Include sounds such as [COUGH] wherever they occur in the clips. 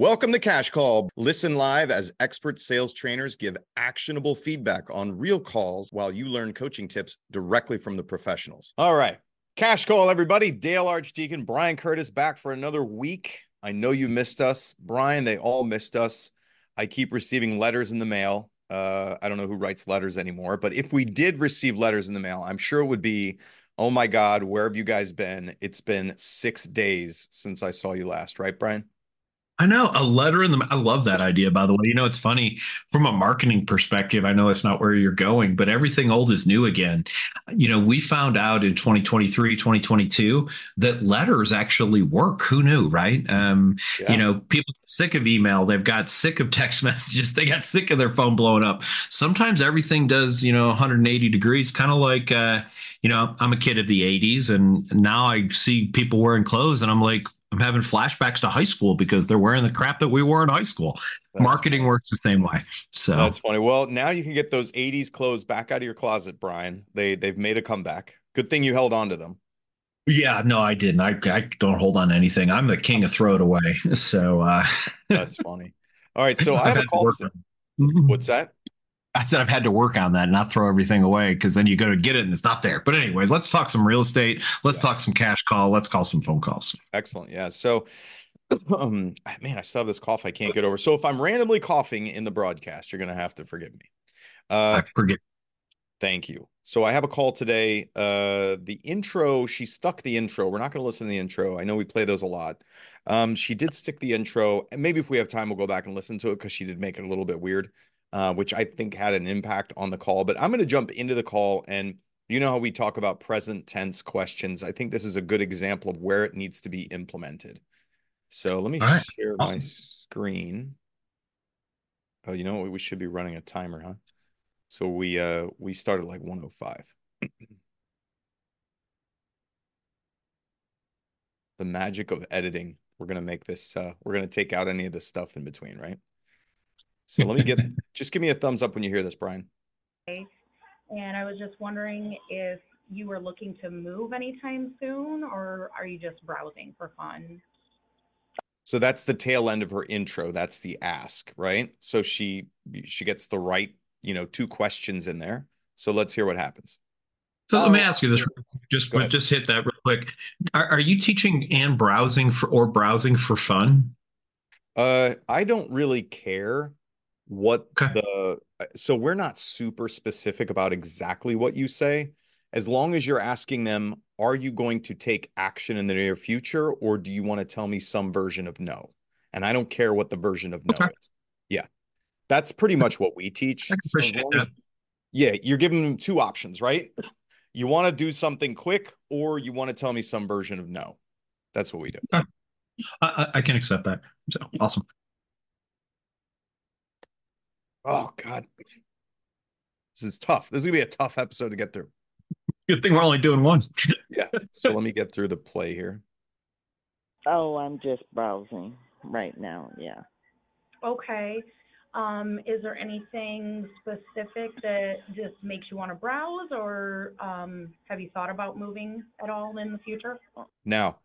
Welcome to Cash Call. Listen live as expert sales trainers give actionable feedback on real calls while you learn coaching tips directly from the professionals. All right. Cash Call, everybody. Dale Archdekin, Brian Curtis back for another week. I know you missed us. Brian, they all missed us. I keep receiving letters in the mail. Uh, I don't know who writes letters anymore, but if we did receive letters in the mail, I'm sure it would be, oh my God, where have you guys been? It's been six days since I saw you last, right, Brian? I know a letter in the. I love that idea. By the way, you know it's funny from a marketing perspective. I know it's not where you're going, but everything old is new again. You know, we found out in 2023, 2022 that letters actually work. Who knew, right? Um, yeah. You know, people get sick of email. They've got sick of text [LAUGHS] messages. They got sick of their phone blowing up. Sometimes everything does, you know, 180 degrees. Kind of like, uh, you know, I'm a kid of the 80s, and now I see people wearing clothes, and I'm like, I'm having flashbacks to high school because they're wearing the crap that we wore in high school. That's Marketing funny. works the same way. So that's funny. Well, now you can get those 80s clothes back out of your closet, Brian. They they've made a comeback. Good thing you held on to them. Yeah, no, I didn't. I, I don't hold on to anything. I'm the king of throw it away. [LAUGHS] So uh that's funny. All right. So [LAUGHS] I have a call. What's that? I said I've had to work on that, not throw everything away because then you go to get it and it's not there. But anyways, let's talk some real estate. Let's yeah. talk some cash call. Let's call some phone calls. Excellent. Yeah. So, um, [CLEARS THROAT] man, I still have this cough I can't get over. So if I'm randomly coughing in the broadcast, you're gonna have to forgive me. Uh, I forgive. Thank you. So I have a call today. Uh, the intro, she stuck the intro. We're not going to listen to the intro. I know we play those a lot. Um, she did stick the intro, and maybe if we have time, we'll go back and listen to it because she did make it a little bit weird uh, which I think had an impact on the call. But I'm going to jump into the call. And you know how we talk about present tense questions? I think this is a good example of where it needs to be implemented. So let me right. share awesome. my screen. Oh, you know what? We should be running a timer, huh? So we uh we started like 105. the magic of editing. We're gonna make this uh we're gonna take out any of the stuff in between, right? So let me get, [LAUGHS] just give me a thumbs up when you hear this, Brian. And I was just wondering if you were looking to move anytime soon, or are you just browsing for fun? So that's the tail end of her intro. That's the ask, right? So she she gets the right, you know, two questions in there. So let's hear what happens. So let me ask you this: just just hit that real quick. Are, are you teaching and browsing for or browsing for fun? Uh, I don't really care what okay. the uh, so we're not super specific about exactly what you say. As long as you're asking them are you going to take action in the near future or do you want to tell me some version of no? And i don't care what the version of no okay. is. Yeah. That's pretty much what we teach. So as, yeah you're giving them two options right? You want to do something quick or you want to tell me some version of no. That's what we do. Okay. I, I can accept that. So awesome Oh God, this is tough. This is gonna be a tough episode to get through. Good thing we're only doing one. [LAUGHS] yeah. So let me get through the play here. Oh, I'm just browsing right now. Yeah. Okay. Um, is there anything specific that just makes you want to browse, or um, have you thought about moving at all in the future? Now,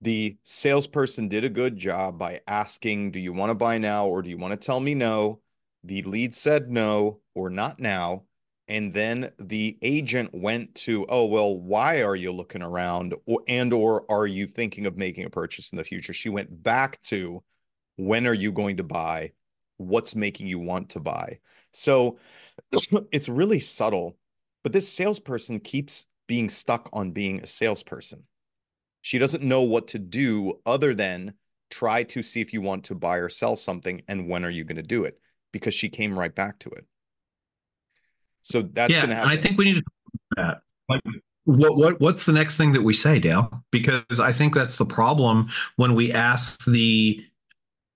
the salesperson did a good job by asking, "Do you want to buy now, or do you want to tell me no?" The lead said no or not now. And then the agent went to, oh, well, why are you looking around? And or are you thinking of making a purchase in the future? She went back to when are you going to buy? What's making you want to buy? So [CLEARS THROAT] it's really subtle, but this salesperson keeps being stuck on being a salesperson. She doesn't know what to do other than try to see if you want to buy or sell something and when are you going to do it because she came right back to it. So that's yeah, going to happen. I think we need to that. Like, what what what's the next thing that we say, Dale? Because I think that's the problem when we ask the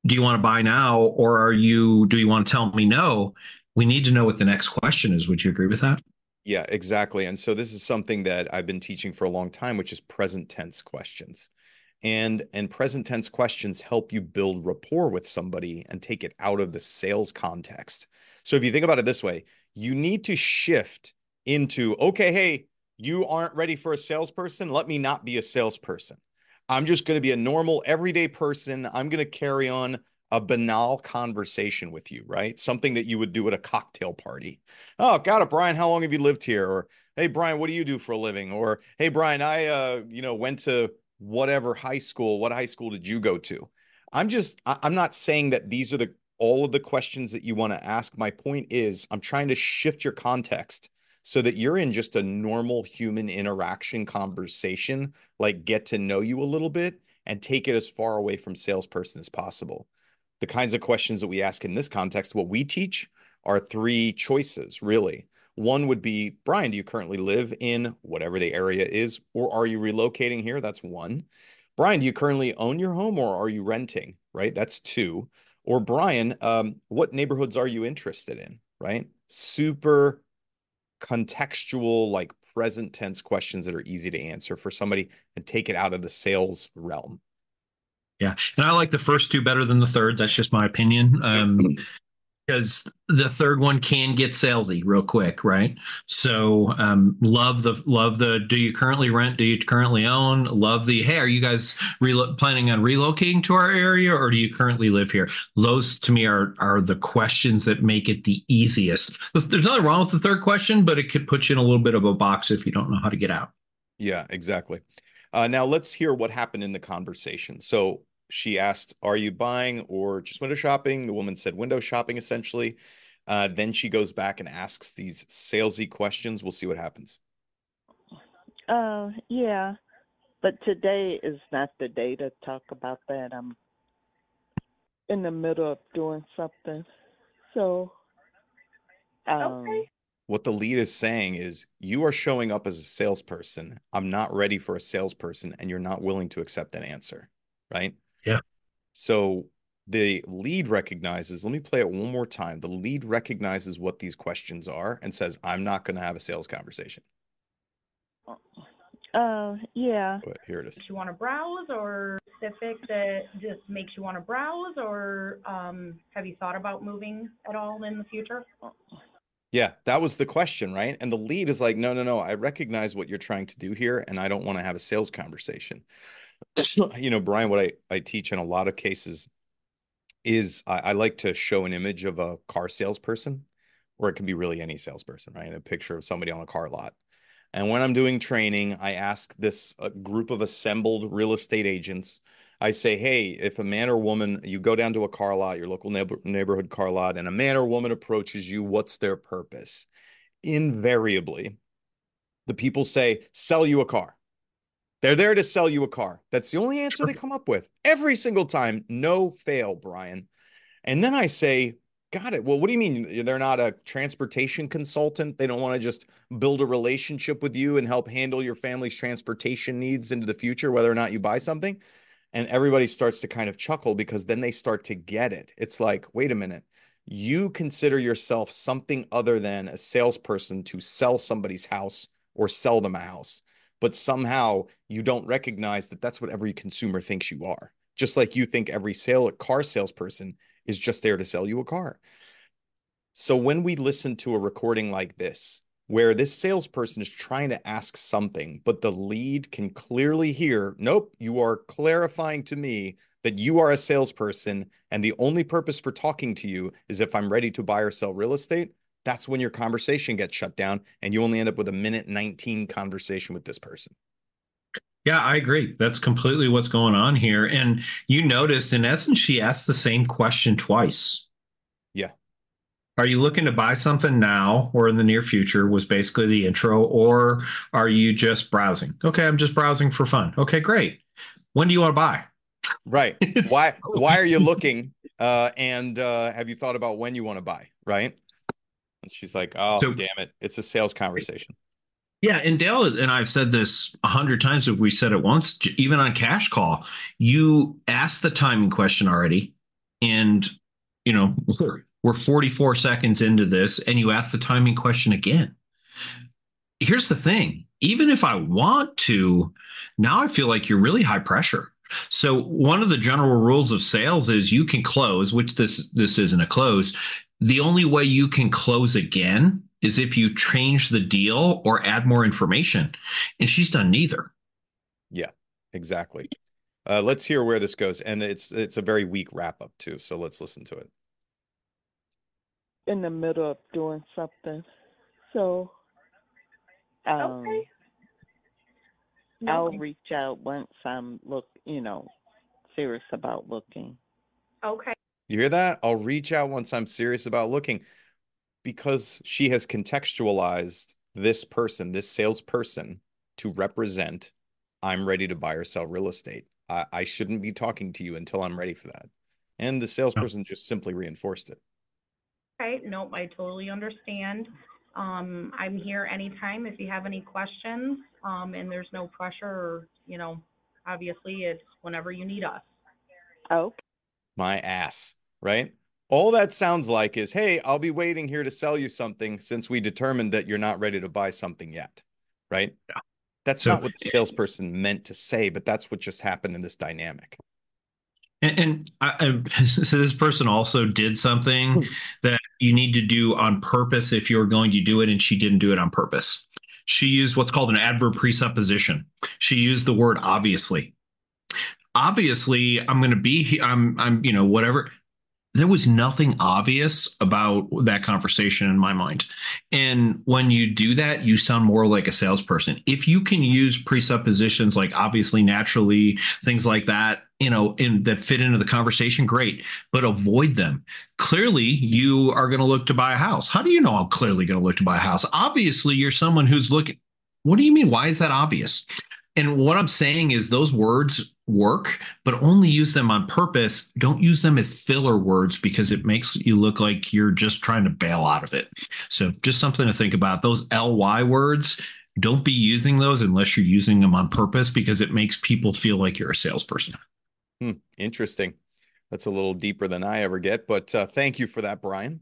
do you want to buy now or are you do you want to tell me no? We need to know what the next question is. Would you agree with that? Yeah, exactly. And so this is something that I've been teaching for a long time, which is present tense questions and and present tense questions help you build rapport with somebody and take it out of the sales context so if you think about it this way you need to shift into okay hey you aren't ready for a salesperson let me not be a salesperson I'm just going to be a normal, everyday person. I'm going to carry on a banal conversation with you, right? Something that you would do at a cocktail party. Oh, got it, Brian. How long have you lived here? Or hey, Brian, what do you do for a living? Or hey, Brian, I uh, you know, went to whatever high school. What high school did you go to? I'm just, I'm not saying that these are the all of the questions that you want to ask. My point is, I'm trying to shift your context so that you're in just a normal human interaction conversation, like get to know you a little bit and take it as far away from salesperson as possible. The kinds of questions that we ask in this context, what we teach are three choices, really. One would be, Brian, do you currently live in whatever the area is, or are you relocating here? That's one. Brian, do you currently own your home or are you renting? Right? That's two. Or Brian, um, what neighborhoods are you interested in? Right? Super contextual, like present tense questions that are easy to answer for somebody and take it out of the sales realm. Yeah. And I like the first two better than the third. That's just my opinion. Um, because the third one can get salesy real quick, right? So um, love the love the. Do you currently rent? Do you currently own? Love the. Hey, are you guys planning on relocating to our area, or do you currently live here? Those to me are are the questions that make it the easiest. There's nothing wrong with the third question, but it could put you in a little bit of a box if you don't know how to get out. Yeah, exactly. Uh, now let's hear what happened in the conversation. So she asked, Are you buying or just window shopping? The woman said window shopping essentially. Uh, then she goes back and asks these salesy questions. We'll see what happens. Uh, yeah, but today is not the day to talk about that. I'm in the middle of doing something. So, um, Okay. What the lead is saying is, You are showing up as a salesperson. I'm not ready for a salesperson, and you're not willing to accept that answer. Right. Yeah. So the lead recognizes, let me play it one more time. The lead recognizes what these questions are and says, I'm not going to have a sales conversation. uh, yeah. But here it is. Makes you want to browse or specific that just makes you want to browse or um, have you thought about moving at all in the future? Yeah, that was the question, right? And the lead is like, no, no, no. I recognize what you're trying to do here, and I don't want to have a sales conversation. [COUGHS] you know, Brian, what I, I teach in a lot of cases is I, I like to show an image of a car salesperson, or it can be really any salesperson, right? A picture of somebody on a car lot. And when I'm doing training, I ask this a group of assembled real estate agents. I say, hey, if a man or woman, you go down to a car lot, your local neighbor, neighborhood car lot, and a man or woman approaches you, what's their purpose? Invariably, the people say, sell you a car. They're there to sell you a car. That's the only answer they come up with every single time. No fail, Brian. And then I say, Got it. Well, what do you mean they're not a transportation consultant? They don't want to just build a relationship with you and help handle your family's transportation needs into the future, whether or not you buy something? And everybody starts to kind of chuckle because then they start to get it. It's like, wait a minute. You consider yourself something other than a salesperson to sell somebody's house or sell them a house but somehow you don't recognize that that's what every consumer thinks you are. Just like you think every sale car salesperson is just there to sell you a car. So when we listen to a recording like this, where this salesperson is trying to ask something, but the lead can clearly hear, nope, you are clarifying to me that you are a salesperson and the only purpose for talking to you is if I'm ready to buy or sell real estate that's when your conversation gets shut down and you only end up with a minute 19 conversation with this person. Yeah, I agree. That's completely what's going on here. And you noticed, in essence, she asked the same question twice. Yeah. Are you looking to buy something now or in the near future? Was basically the intro. Or are you just browsing? Okay, I'm just browsing for fun. Okay, great. When do you want to buy? Right. Why why are you [LAUGHS] looking? Uh, and uh, have you thought about when you want to buy? Right. And she's like, "Oh, so, damn it! It's a sales conversation." Yeah, and Dale and I've said this a hundred times. If we said it once, even on cash call, you asked the timing question already, and you know we're 44 seconds into this, and you ask the timing question again. Here's the thing: even if I want to, now I feel like you're really high pressure. So one of the general rules of sales is you can close, which this this isn't a close the only way you can close again is if you change the deal or add more information. And she's done neither. Yeah, exactly. Uh, let's hear where this goes, and it's it's a very weak wrap up too. So let's listen to it. In the middle of doing something, so um, Okay. I'll reach out once I'm look, you know, serious about looking. Okay. You hear that? I'll reach out once I'm serious about looking because she has contextualized this person, this salesperson, to represent I'm ready to buy or sell real estate. I, I shouldn't be talking to you until I'm ready for that. And the salesperson just simply reinforced it. Okay, nope, I totally understand. Um, I'm here anytime if you have any questions, um, and there's no pressure or, you know, obviously it's whenever you need us. Okay. My ass, right? All that sounds like is, hey, I'll be waiting here to sell you something since we determined that you're not ready to buy something yet, right? Yeah. That's So- not what the salesperson meant to say, but that's what just happened in this dynamic. And, and I, I, [LAUGHS] so this person also did something hmm. that you need to do on purpose if you're going to do it, and she didn't do it on purpose. She used what's called an adverb presupposition. She used the word obviously. Obviously, I'm going to be. I'm. I'm. You know, whatever. There was nothing obvious about that conversation in my mind. And when you do that, you sound more like a salesperson. If you can use presuppositions like obviously, naturally, things like that, you know, in that fit into the conversation, great, but avoid them. Clearly, you are going to look to buy a house. How do you know I'm clearly going to look to buy a house? Obviously, you're someone who's looking. What do you mean? Why is that obvious? And what I'm saying is those words work, but only use them on purpose. Don't use them as filler words because it makes you look like you're just trying to bail out of it. So, just something to think about. Those ly words, don't be using those unless you're using them on purpose because it makes people feel like you're a salesperson. Hmm, interesting. That's a little deeper than I ever get, but uh, thank you for that, Brian.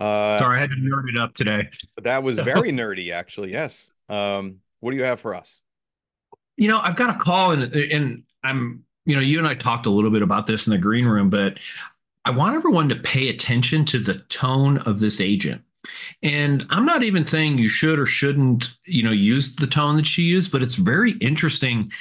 Uh, Sorry, I had to nerd it up today. that was [LAUGHS] very nerdy, actually. Yes. Um, what do you have for us? You know, I've got a call and and I'm, you know, you and I talked a little bit about this in the green room, but I want everyone to pay attention to the tone of this agent. And I'm not even saying you should or shouldn't, you know, use the tone that she used, but it's very interesting.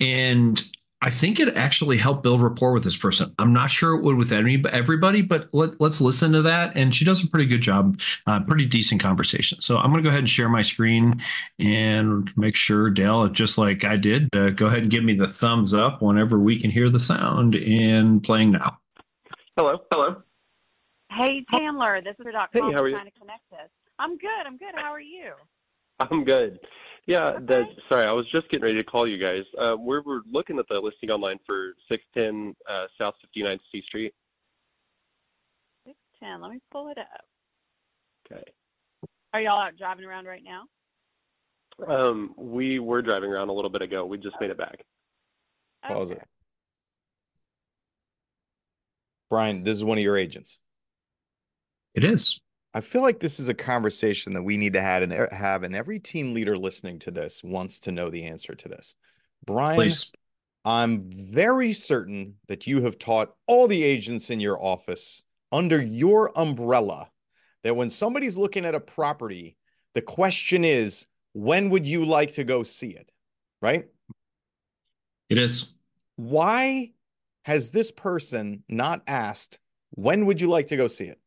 And I think it actually helped build rapport with this person. I'm not sure it would with any everybody, but let, let's listen to that. And she does a pretty good job, uh, pretty decent conversation. So I'm going to go ahead and share my screen and make sure, Dale, just like I did, uh, go ahead and give me the thumbs up whenever we can hear the sound and playing now. Hello. Hello. Hey, Chandler, this is your doc. Hey, how are you? Trying to connect us. I'm good. I'm good. How are you? I'm good. Yeah, Okay. the, sorry, I was just getting ready to call you guys. Uh, we're, we're looking at the listing online for 610 uh, South 59th C Street. Six ten. Let me pull it up. Okay. Are y'all out driving around right now? Um, we were driving around a little bit ago. We just made it back. Pause Okay. it. Brian, this is one of your agents. It is. I feel like this is a conversation that we need to have and have, and every team leader listening to this wants to know the answer to this. Brian, Please. I'm very certain that you have taught all the agents in your office under your umbrella that when somebody's looking at a property, the question is, when would you like to go see it? Right? It is. Why has this person not asked, when would you like to go see it?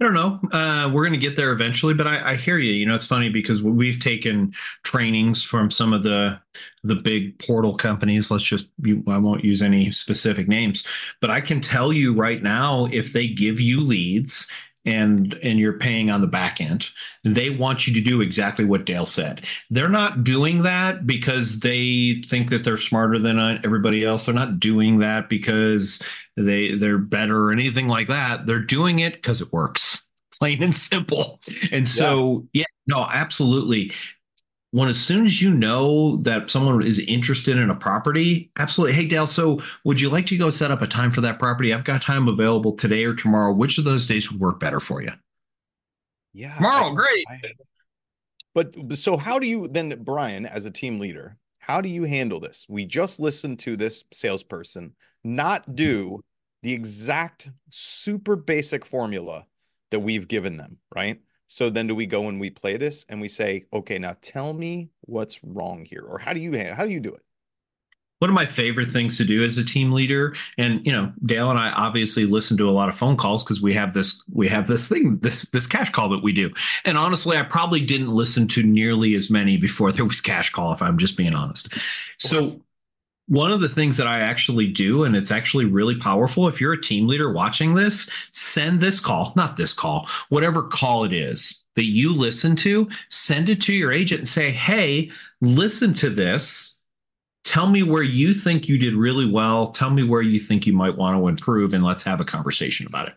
I don't know. Uh, we're going to get there eventually, but I, I hear you. You know, it's funny because we've taken trainings from some of the the big portal companies. Let's just I won't use any specific names, but I can tell you right now if they give you leads and and you're paying on the back end, they want you to do exactly what Dale said. They're not doing that because they think that they're smarter than uh, everybody else. They're not doing that because they they're better or anything like that. They're doing it because it works, [LAUGHS] plain and simple. And so, yeah, no, absolutely. When as soon as you know that someone is interested in a property, absolutely. Hey, Dale, so would you like to go set up a time for that property? I've got time available today or tomorrow. Which of those days would work better for you? Yeah. Tomorrow, I- great. I- but so how do you then, Brian, as a team leader, how do you handle this? We just listened to this salesperson not do the exact super basic formula that we've given them, right? So then do we go and we play this and we say, okay, now tell me what's wrong here? Or how do you how do you do it? one of my favorite things to do as a team leader and you know dale and i obviously listen to a lot of phone calls because we have this we have this thing this this cash call that we do and honestly i probably didn't listen to nearly as many before there was cash call if i'm just being honest so one of the things that I actually do, and it's actually really powerful. If you're a team leader watching this, send this call, not this call, whatever call it is that you listen to, send it to your agent and say, Hey, listen to this. Tell me where you think you did really well. Tell me where you think you might want to improve, and let's have a conversation about it.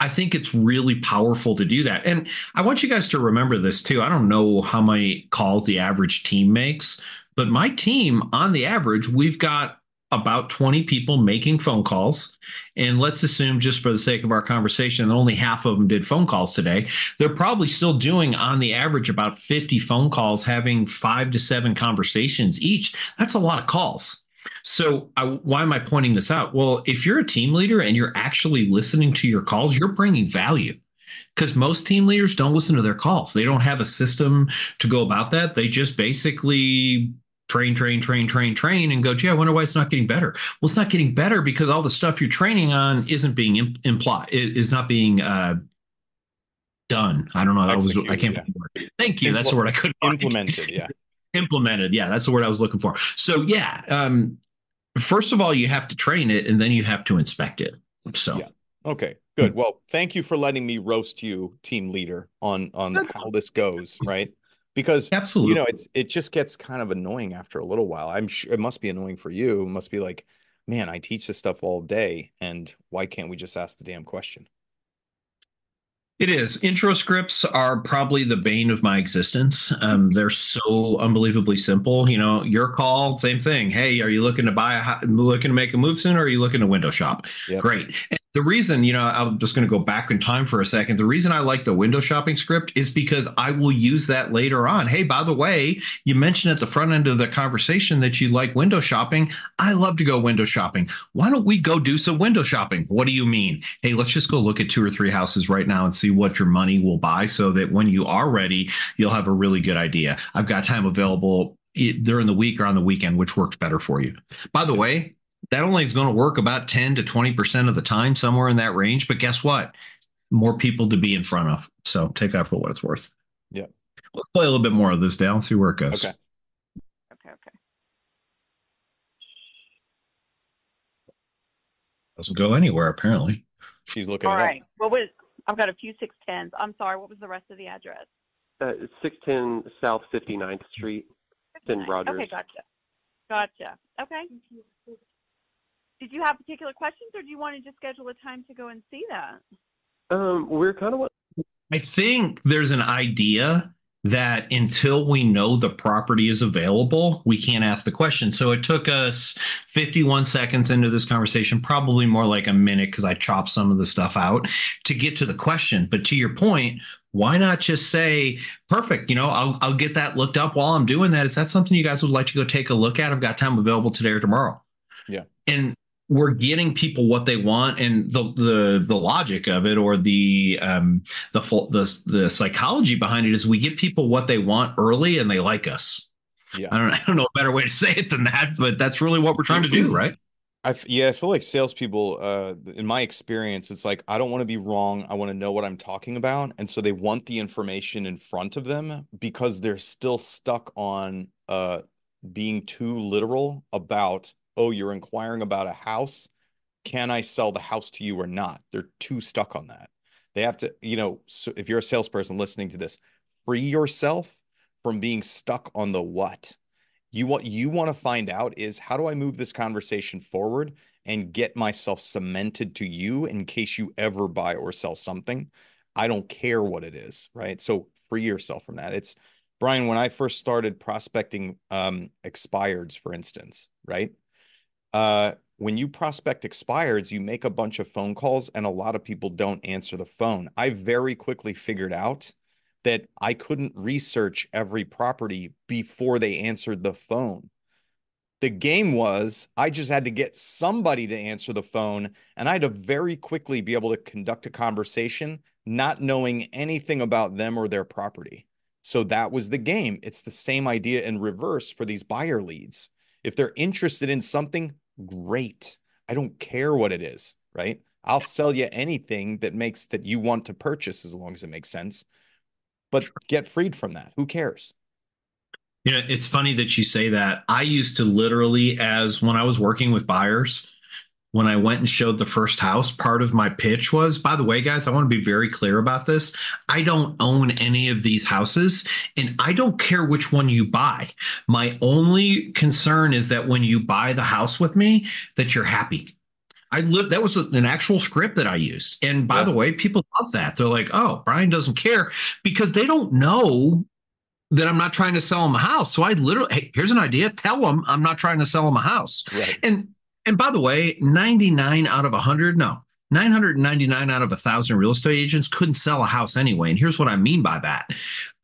I think it's really powerful to do that. And I want you guys to remember this too. I don't know how many calls the average team makes, but my team, on the average, we've got about 20 people making phone calls. And let's assume, just for the sake of our conversation, that only half of them did phone calls today. They're probably still doing, on the average, about 50 phone calls, having five to seven conversations each. That's a lot of calls. So, I, why am I pointing this out? Well, if you're a team leader and you're actually listening to your calls, you're bringing value because most team leaders don't listen to their calls. They don't have a system to go about that. They just basically train, train, train, train, train, and go, gee, I wonder why it's not getting better. Well, it's not getting better because all the stuff you're training on isn't being imp- implied, is not being uh, done. I don't know. That was I can't. Yeah. Thank you. Impl- that's the word I couldn't. [LAUGHS] Implemented. Yeah. implemented. Yeah, that's the word I was looking for. So yeah, um, first of all, you have to train it, and then you have to inspect it. So. Yeah. Okay. Good. Well, thank you for letting me roast you, team leader, on on how this goes. Right because absolutely you know it, it just gets kind of annoying after a little while i'm sure it must be annoying for you it must be like man i teach this stuff all day and why can't we just ask the damn question it is. Intro scripts are probably the bane of my existence. Um, they're so unbelievably simple. You know, your call, same thing. Hey, are you looking to buy a looking to make a move soon, or are you looking to window shop? Yep. Great. The reason, you know, I'm just going to go back in time for a second. The reason I like the window shopping script is because I will use that later on. Hey, by the way, you mentioned at the front end of the conversation that you like window shopping. I love to go window shopping. Why don't we go do some window shopping? What do you mean? Hey, let's just go look at two or three houses right now and see what your money will buy so that when you are ready, you'll have a really good idea. I've got time available eh, during the week or on the weekend, which works better for you. By the way, that only is going to work about 10 to 20% of the time, somewhere in that range. But guess what? More people to be in front of. So take that for what it's worth. Yeah. Let's play a little bit more of this down, see where it goes. Okay. Okay. Okay. Doesn't go anywhere, apparently. She's looking All right. Up. What was, I've got a few 610s. I'm sorry. What was the rest of the address? Uh, 610 South 59th Street in Rogers. Okay. Gotcha. Gotcha. Okay. Did you have particular questions, or do you want to just schedule a time to go and see that? Um, we're kind of. I think there's an idea that until we know the property is available, we can't ask the question. So it took us 51 seconds into this conversation, probably more like a minute because I chopped some of the stuff out to get to the question. But to your point, why not just say, perfect, you know, I'll, I'll get that looked up while I'm doing that. Is that something you guys would like to go take a look at? I've got time available today or tomorrow. Yeah. And we're getting people what they want and the the the logic of it or the um the the the psychology behind it is we get people what they want early and they like us. Yeah. I don't [LAUGHS] i don't know a better way to say it than that but that's really what we're trying to do right? I yeah, I feel like salespeople, uh, in my experience, it's like I don't want to be wrong. I want to know what I'm talking about, and so they want the information in front of them because they're still stuck on uh, being too literal about oh, you're inquiring about a house. Can I sell the house to you or not? They're too stuck on that. They have to, you know, so if you're a salesperson listening to this, free yourself from being stuck on the what. You want you want to find out is how do I move this conversation forward and get myself cemented to you in case you ever buy or sell something. I don't care what it is, right? So free yourself from that. It's Brian, when I first started prospecting um, expireds, for instance, right? Uh, when you prospect expireds, you make a bunch of phone calls and a lot of people don't answer the phone. I very quickly figured out that I couldn't research every property before they answered the phone. The game was I just had to get somebody to answer the phone and I had to very quickly be able to conduct a conversation, not knowing anything about them or their property. So that was the game. It's the same idea in reverse for these buyer leads If they're interested in something, great. I don't care what it is, right? I'll sell you anything that makes that you want to purchase as long as it makes sense. But get freed from that. Who cares? You know, it's funny that you say that. I used to literally, as when I was working with buyers, when I went and showed the first house, part of my pitch was, by the way, guys, I want to be very clear about this. I don't own any of these houses and I don't care which one you buy. My only concern is that when you buy the house with me, that you're happy. I lived that was an actual script that I used. And by Yeah. the way, people love that. They're like, oh, Brian doesn't care because they don't know that I'm not trying to sell them a house. So I literally, hey, here's an idea. Tell them I'm not trying to sell them a house. Right. And and by the way, 99 out of 100, no, 999 out of 1,000 real estate agents couldn't sell a house anyway. And here's what I mean by that.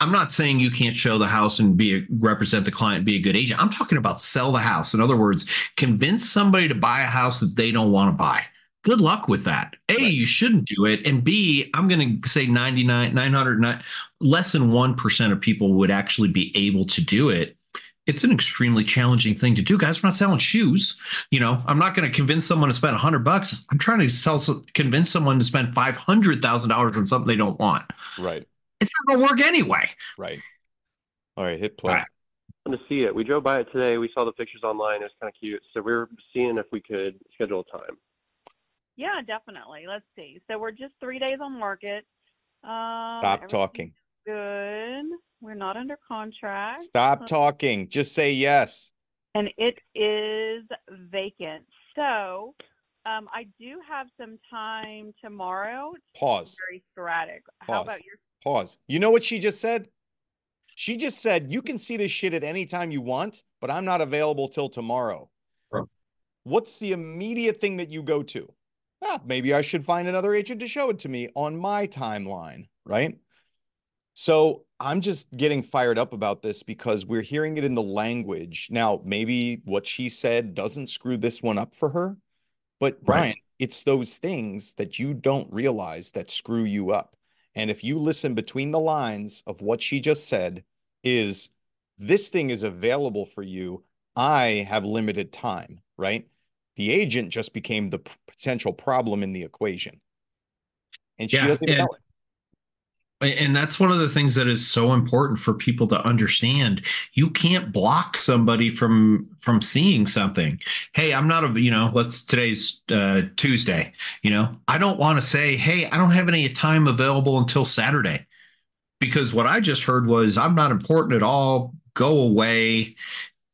I'm not saying you can't show the house and be a, represent the client, be a good agent. I'm talking about sell the house. In other words, convince somebody to buy a house that they don't want to buy. Good luck with that. A, you shouldn't do it. And B, I'm going to say 99, 909, less than 1% of people would actually be able to do it it's an extremely challenging thing to do guys we're not selling shoes you know i'm not going to convince someone to spend 100 bucks i'm trying to sell convince someone to spend $500000 on something they don't want Right. it's not going to work anyway Right. All right. Hit play. All right. to see it. We drove by it today. We saw the pictures online. It was kind of cute. So we are seeing if we could schedule a time. Yeah, definitely. Let's see. So we're just three days on market. Um, Stop talking. Good. We're not under contract. Stop talking. Just say yes. and it is vacant. So um, I do have some time tomorrow. It's Pause. very sporadic. How Pause. about your? Pause. You know what she just said? She just said, you can see this shit at any time you want, but I'm not available till tomorrow. Bro. What's the immediate thing that you go to? Ah, maybe I should find another agent to show it to me on my timeline, right? So I'm just getting fired up about this because we're hearing it in the language. Now, maybe what she said doesn't screw this one up for her, but Brian, it's those things that you don't realize that screw you up. And if you listen between the lines of what she just said, is this thing is available for you. I have limited time, right? The agent just became the potential problem in the equation. And she Yeah, doesn't and- know it. And that's one of the things that is so important for people to understand. You can't block somebody from from seeing something. Hey, I'm not a you know. Let's today's uh, Tuesday. You know, I don't want to say, hey, I don't have any time available until Saturday, because what I just heard was I'm not important at all. Go away.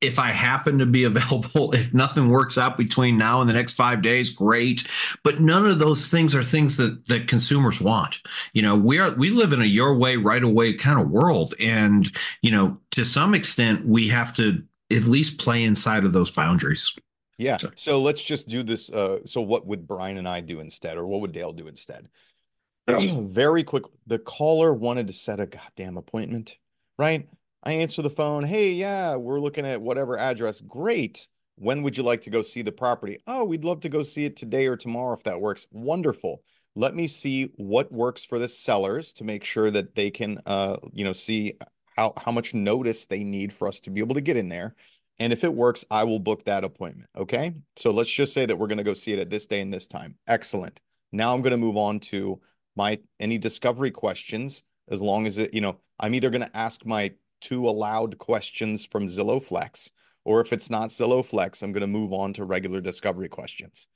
If I happen to be [LAUGHS] available, if nothing works out between now and the next five days, great. But none of those things are things that that consumers want you know we are we live in a your way right away kind of world and you know to some extent we have to at least play inside of those boundaries Yeah. Sorry. So let's just do this. Uh, so what would Brian and I do instead, or what would Dale do instead? [CLEARS THROAT] Very quickly, the caller wanted to set a goddamn appointment, right? I answer the phone. Hey, yeah, we're looking at whatever address. Great. When would you like to go see the property? Oh, we'd love to go see it today or tomorrow if that works. Wonderful. Let me see what works for the sellers to make sure that they can, uh, you know, see how how much notice they need for us to be able to get in there. And if it works, I will book that appointment. Okay. So let's just say that we're going to go see it at this day and this time. Excellent. Now I'm going to move on to my any discovery questions. As long as it, you know, I'm either going to ask my two allowed questions from Zillow Flex, or if it's not Zillow Flex, I'm going to move on to regular discovery questions.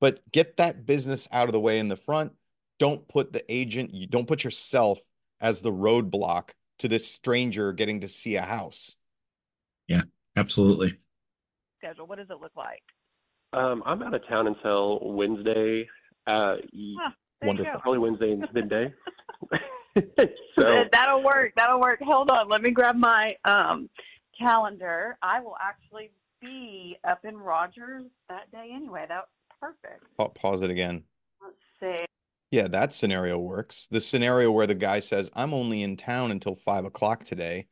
But get that business out of the way in the front. Don't put the agent, you don't put yourself as the roadblock to this stranger getting to see a house. Yeah, absolutely schedule? What does it look like? Um, I'm out of town until Wednesday. Uh, y- Huh, There Wonderful. probably Wednesday midday. [LAUGHS] [LAUGHS] so That- That'll work. That'll work. Hold on. Let me grab my um, calendar. I will actually be up in Rogers that day anyway. That's perfect. Pa- Pause it again. Let's see. Yeah, that scenario works. The scenario where the guy says, I'm only in town until five o'clock today,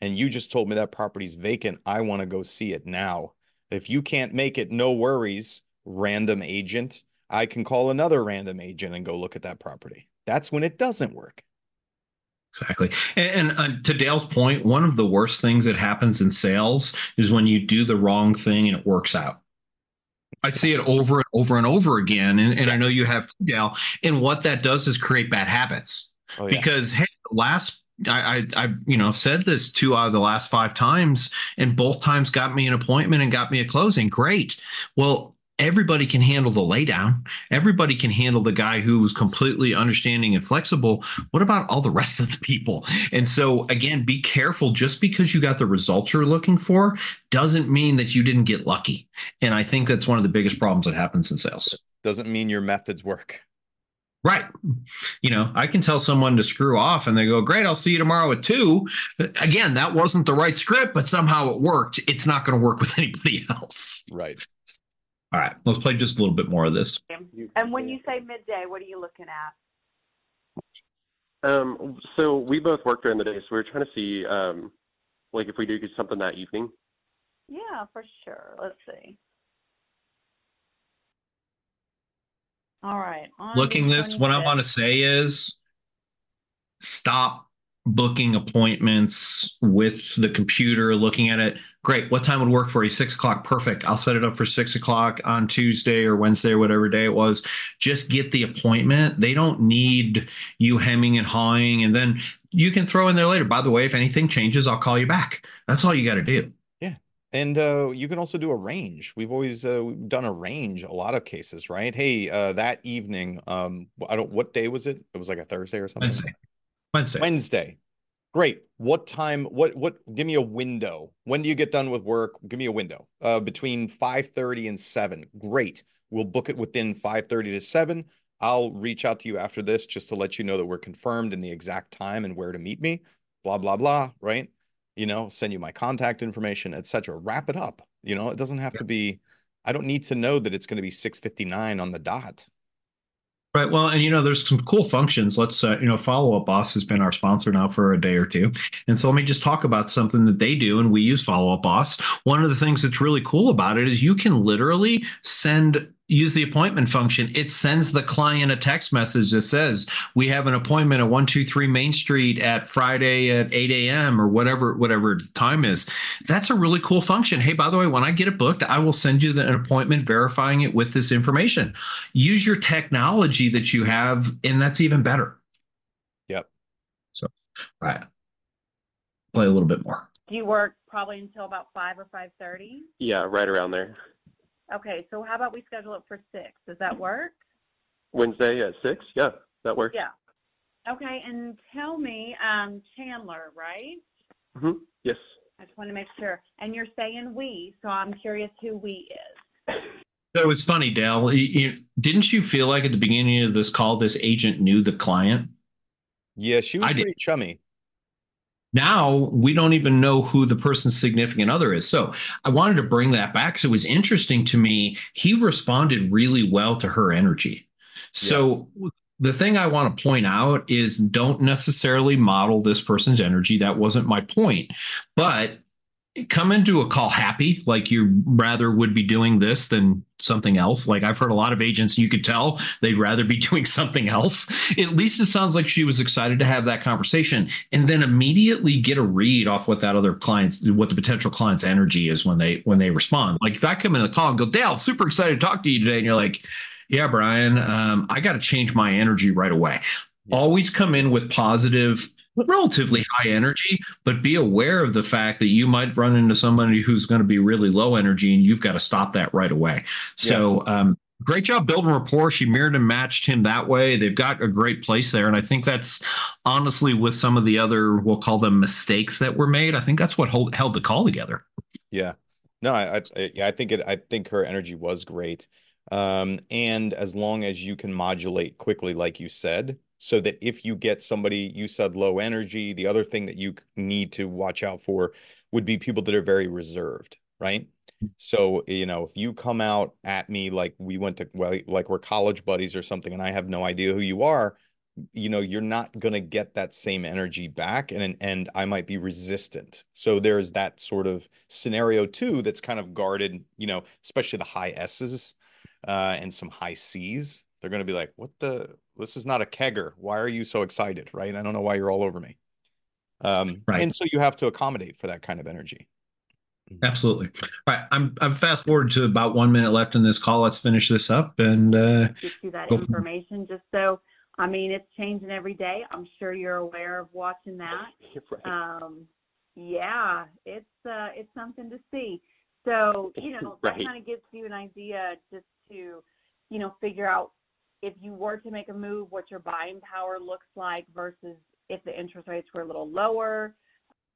and you just told me that property's vacant. I want to go see it now. If you can't make it, no worries, random agent. I can call another random agent and go look at that property. That's when it doesn't work. Exactly. And, and uh, to Dale's point, one of the worst things that happens in sales is when you do the wrong thing and it works out. I see it over and over and over again. And, and I know you have too, Dale. And what that does is create bad habits. Oh, yeah. Because hey, last I, I have you know said this two out of the last five times, and both times got me an appointment and got me a closing. Great. Well, everybody can handle the laydown. Everybody can handle the guy who was completely understanding and flexible. What about all the rest of the people? And so again, be careful. Just because you got the results you're looking for doesn't mean that you didn't get lucky. And I think that's one of the biggest problems that happens in sales. Doesn't mean your methods work. Right. You know, I can tell someone to screw off and they go, Great, I'll see you tomorrow at two. Again, that wasn't the right script, but somehow it worked. It's not going to work with [LAUGHS] anybody else. Right. All right, let's play just a little bit more of this. And when you say midday, what are you looking at? Um, so we both work during the day, so we are trying to see, um, like, if we do get something that evening. Yeah, for sure. Let's see. All right. Looking this, what I want to say is stop booking appointments with the computer, looking at it. Great. What time would work for you? Six o'clock. Perfect. I'll set it up for six o'clock on Tuesday or Wednesday or whatever day it was. Just get the appointment. They don't need you hemming and hawing. And then you can throw in there later. By the way, if anything changes, I'll call you back. That's all you got to do. Yeah. And uh, you can also do a range. We've always uh, we've done a range, a lot of cases, right? Hey, uh, that evening, um, I don't. What day was it? It was like a Thursday or something. Wednesday. Wednesday. Wednesday. Great. What time? What what? Give me a window. When do you get done with work? Give me a window. Uh, between five thirty and seven. Great. We'll book it within five thirty to seven. I'll reach out to you after this just to let you know that we're confirmed in the exact time and where to meet me. Blah blah blah. Right. You know, send you my contact information, etc. Wrap it up. You know, it doesn't have to be. I don't need to know that it's going to be six fifty nine on the dot. Right. Well, and you know, there's some cool functions. Let's, uh, you know, Follow Up Boss has been our sponsor now for a day or two. And so let me just talk about something that they do. And we use Follow Up Boss. One of the things that's really cool about it is you can literally send, use the appointment function. It sends the client a text message that says, we have an appointment at 123 Main Street at Friday at 8 a.m. or whatever, whatever the time is. That's a really cool function. Hey, by the way, when I get it booked, I will send you the, an appointment verifying it with this information. Use your technology that you have, and that's even better. Yep. So, all right. Play a little bit more. Do you work probably until about five or five thirty? Yeah, right around there. Okay, so how about we schedule it for six? Does that work? Wednesday at six. Yeah, that works. Yeah. Okay, and tell me, um, Chandler, right? hmm Yes. I just want to make sure. And you're saying we, so I'm curious who we is. So was funny, Dale. You, you- didn't you feel like at the beginning of this call, this agent knew the client? Yeah, she was I did. pretty chummy. Now we don't even know who the person's significant other is. So I wanted to bring that back because it was interesting to me. He responded really well to her energy. So the thing I want to point out is don't necessarily model this person's energy. That wasn't my point. But come into a call happy, like you rather would be doing this than something else. Like I've heard a lot of agents, you could tell they'd rather be [LAUGHS] doing something else. At least it sounds like she was excited to have that conversation and then immediately get a read off what that other client's what the potential client's energy is when they when they respond. Like if I come in a call and go, Dale, super excited to talk to you today, and you're like, Yeah, Brian, um, I got to change my energy right away. Yeah. Always come in with positive relatively high energy, but be aware of the fact that you might run into somebody who's going to be really low energy and you've got to stop that right away. So, um, great job building rapport. She mirrored and matched him that way. They've got a great place there. And I think that's honestly with some of the other, we'll call them mistakes that were made. I think that's what hold, held the call together. Yeah. No, I, I, yeah, I think it, I think her energy was great. Um, and as long as you can modulate quickly, like you said, so that if you get somebody, you said low energy, the other thing that you need to watch out for would be people that are very reserved, right? So, you know, if you come out at me like we went to, well, like we're college buddies or something, and I have no idea who you are, you know, you're not going to get that same energy back, and and I might be resistant. So there's that sort of scenario too that's kind of guarded, you know, especially the high S's uh, and some high C's. They're going to be like, what the this is not a kegger. Why are you so excited? Right? I don't know why you're all over me. Um, Right. and so you have to accommodate for that kind of energy. Absolutely. All right. I'm I'm fast forward to about one minute left in this call. Let's finish this up and uh get you that Go for it. information just so I mean it's changing every day. I'm sure you're aware of watching that. Right. Um yeah, it's uh it's something to see. So, you know, that kind of gives you an idea just to, you know, figure out if you were to make a move what your buying power looks like versus if the interest rates were a little lower.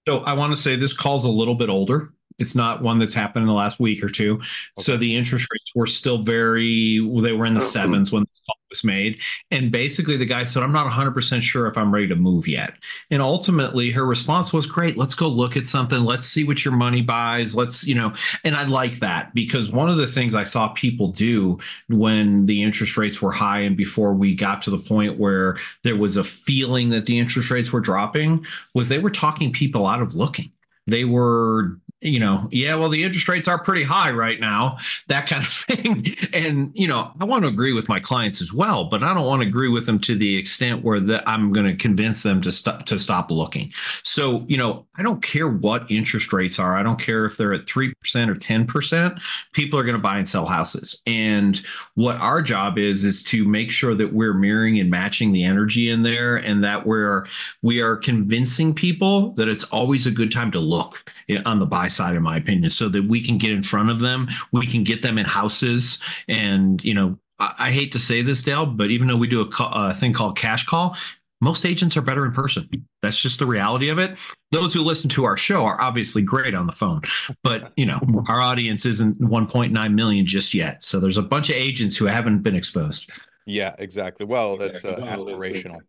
So I want to say this call's a little bit older. It's not one that's happened in the last week or two. So the interest rates were still very, well, they were in the oh, hmm. sevens when this call was made. And basically, the guy said, I'm not 100% sure if I'm ready to move yet. And ultimately, her response was, Great, let's go look at something. Let's see what your money buys. Let's, you know, and I like that because one of the things I saw people do when the interest rates were high and before we got to the point where there was a feeling that the interest rates were dropping was they were talking people out of looking. They were, you know, yeah, well, the interest rates are pretty high right now, that kind of [LAUGHS] thing. And, you know, I want to agree with my clients as well, but I don't want to agree with them to the extent where that I'm going to convince them to stop to stop looking. So, you know, I don't care what interest rates are. I don't care if they're at 3% or 10%. People are going to buy and sell houses. And what our job is is to make sure that we're mirroring and matching the energy in there and that we're we are convincing people that it's always a good time to look eh, on the buy side in my opinion so that we can get in front of them we can get them in houses and you know i, I hate to say this dale but even though we do a, a thing called cash call most agents are better in person that's just the reality of it those who listen to our show are obviously great on the phone but you know our audience isn't 1.9 million just yet so there's a bunch of agents who haven't been exposed Yeah, exactly. Well, that's uh, Exactly. Well, that's- aspirational.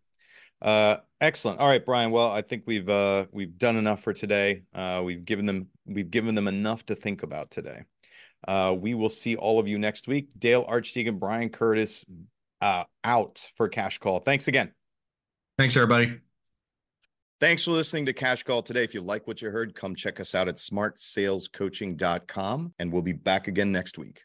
Uh, excellent. All right, Brian. Well, I think we've uh, we've done enough for today. Uh, we've given them we've given them enough to think about today. Uh, we will see all of you next week. Dale Archdekin, Brian Curtis, uh, out for Cash Call. Thanks again. thanks everybody Thanks for listening to Cash Call today. If you like what you heard, come check us out at smartsalescoaching.com and we'll be back again next week.